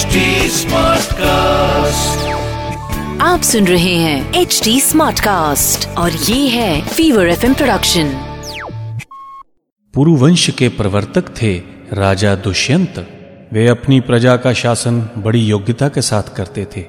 HD Smartcast. आप सुन रहे हैं एच डी स्मार्ट कास्ट और ये है फीवर एफ़ प्रोडक्शन पुरुवंश के प्रवर्तक थे राजा दुष्यंत। वे अपनी प्रजा का शासन बड़ी योग्यता के साथ करते थे।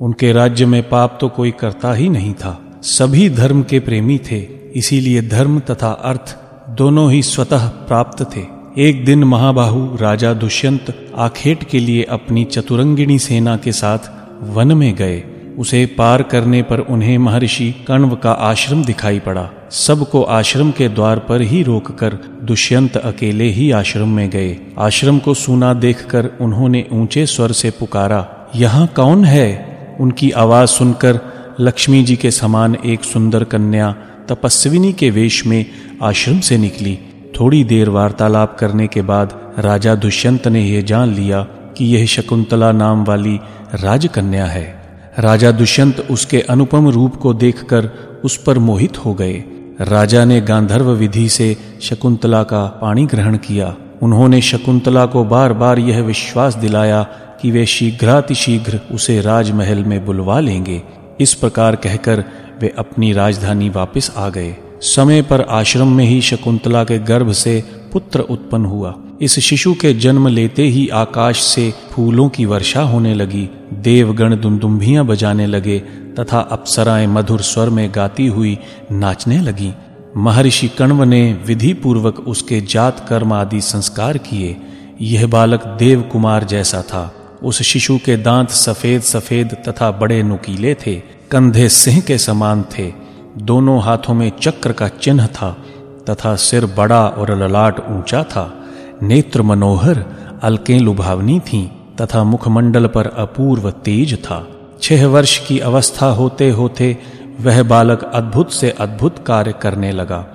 उनके राज्य में पाप तो कोई करता ही नहीं था। सभी धर्म के प्रेमी थे इसीलिए धर्म तथा अर्थ दोनों ही स्वतः प्राप्त थे। एक दिन महाबाहु राजा दुष्यंत आखेट के लिए अपनी चतुरंगिणी सेना के साथ वन में गए। उसे पार करने पर उन्हें महर्षि कण्व का आश्रम दिखाई पड़ा। सबको आश्रम के द्वार पर ही रोककर दुष्यंत अकेले ही आश्रम में गए। आश्रम को सूना देखकर उन्होंने ऊँचे स्वर से पुकारा, यहाँ कौन है? उनकी आवाज़ सुनकर लक्ष्मी जी के समान एक सुंदर कन्या तपस्विनी के वेश में आश्रम से निकली। थोड़ी देर वार्तालाप करने के बाद राजा दुष्यंत ने यह जान लिया कि यह शकुंतला नाम वाली राजकन्या है। राजा दुष्यंत उसके अनुपम रूप को देखकर उस पर मोहित हो गए। राजा ने गांधर्व विधि से शकुंतला का पानी ग्रहण किया। उन्होंने शकुंतला को बार बार यह विश्वास दिलाया कि वे शीघ्रातिशीघ्र उसे राजमहल में बुलवा लेंगे। इस प्रकार कहकर वे अपनी राजधानी वापस आ गए। समय पर आश्रम में ही शकुंतला के गर्भ से पुत्र उत्पन्न हुआ। इस शिशु के जन्म लेते ही आकाश से फूलों की वर्षा होने लगी, देवगण दुमदुम्भियाँ बजाने लगे, तथा अप्सराएँ मधुर स्वर में गाती हुई नाचने लगी। महर्षि कण्व ने विधि पूर्वक उसके जात कर्म आदि संस्कार किए। यह बालक देव कुमार जैसा था। उस शिशु के दांत सफ़ेद सफ़ेद तथा बड़े नुकीले थे। कंधे सिंह के समान थे। दोनों हाथों में चक्र का चिन्ह था, तथा सिर बड़ा और ललाट ऊँचा था। नेत्र मनोहर, अलकें लुभावनी थीं, तथा मुखमंडल पर अपूर्व तेज था। छह वर्ष की अवस्था होते होते वह बालक अद्भुत से अद्भुत कार्य करने लगा।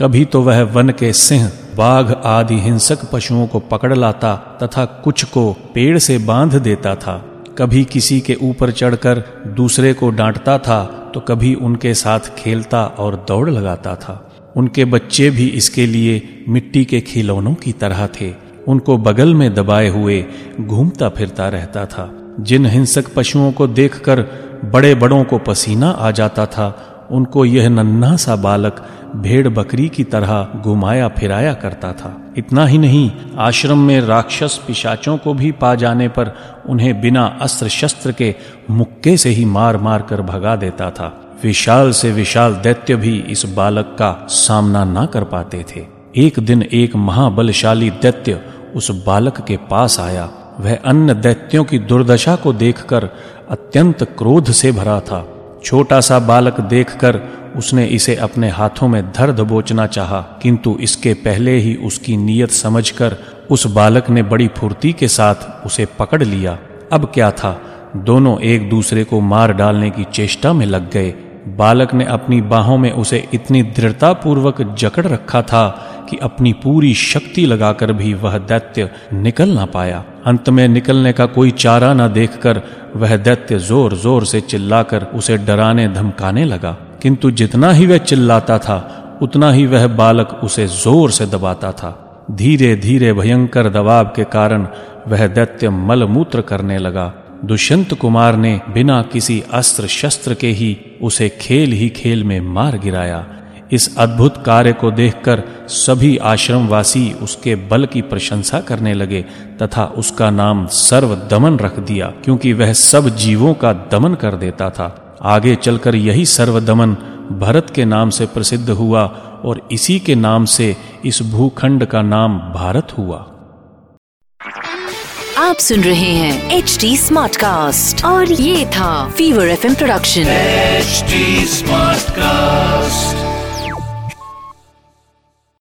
कभी तो वह वन के सिंह, बाघ आदि हिंसक पशुओं को पकड़ लाता तथा कुछ को पेड़ से बाँध देता था। कभी किसी के ऊपर चढ़कर दूसरे को डांटता था तो कभी उनके साथ खेलता और दौड़ लगाता था। उनके बच्चे भी इसके लिए मिट्टी के खिलौनों की तरह थे। उनको बगल में दबाए हुए घूमता फिरता रहता था। जिन हिंसक पशुओं को देखकर बड़े बड़ों को पसीना आ जाता था उनको यह नन्हा सा बालक भेड़ बकरी की तरह घुमाया फिराया करता था। इतना ही नहीं, आश्रम में राक्षस पिशाचों को भी पा जाने पर उन्हें बिना अस्त्र शस्त्र के मुक्के से ही मार मार कर भगा देता था। विशाल से विशाल दैत्य भी इस बालक का सामना न कर पाते थे। एक दिन एक महाबलशाली दैत्य उस बालक के पास आया। वह अन्य दैत्यों की दुर्दशा को देखकर अत्यंत क्रोध से भरा था। छोटा सा बालक देखकर उसने इसे अपने हाथों में धर दबोचना चाहा, किंतु इसके पहले ही उसकी नीयत समझकर उस बालक ने बड़ी फुर्ती के साथ उसे पकड़ लिया। अब क्या था? दोनों एक दूसरे को मार डालने की चेष्टा में लग गए। बालक ने अपनी बाहों में उसे इतनी दृढ़तापूर्वक जकड़ रखा था कि अपनी पूरी शक्ति लगाकर भी वह दैत्य निकल ना पाया। अंत में निकलने का कोई चारा न देखकर वह दैत्य ज़ोर ज़ोर से चिल्लाकर उसे डराने धमकाने लगा। किंतु जितना ही वह चिल्लाता था, उतना ही वह बालक उसे ज़ोर से दबाता था। धीरे धीरे भयंकर दबाव के कारण वह दैत्य मलमूत्र करने लगा। दुष्यंत कुमार ने बिना किसी अस्त्र शस्त्र के ही उसे खेल ही खेल में मार गिराया। इस अद्भुत कार्य को देखकर सभी आश्रमवासी उसके बल की प्रशंसा करने लगे तथा उसका नाम सर्व दमन रख दिया क्योंकि वह सब जीवों का दमन कर देता था। आगे चलकर यही सर्वदमन भरत के नाम से प्रसिद्ध हुआ और इसी के नाम से इस भूखंड का नाम भारत हुआ। आप सुन रहे हैं एच डी स्मार्ट कास्ट और ये था fever F production HD Smartcast.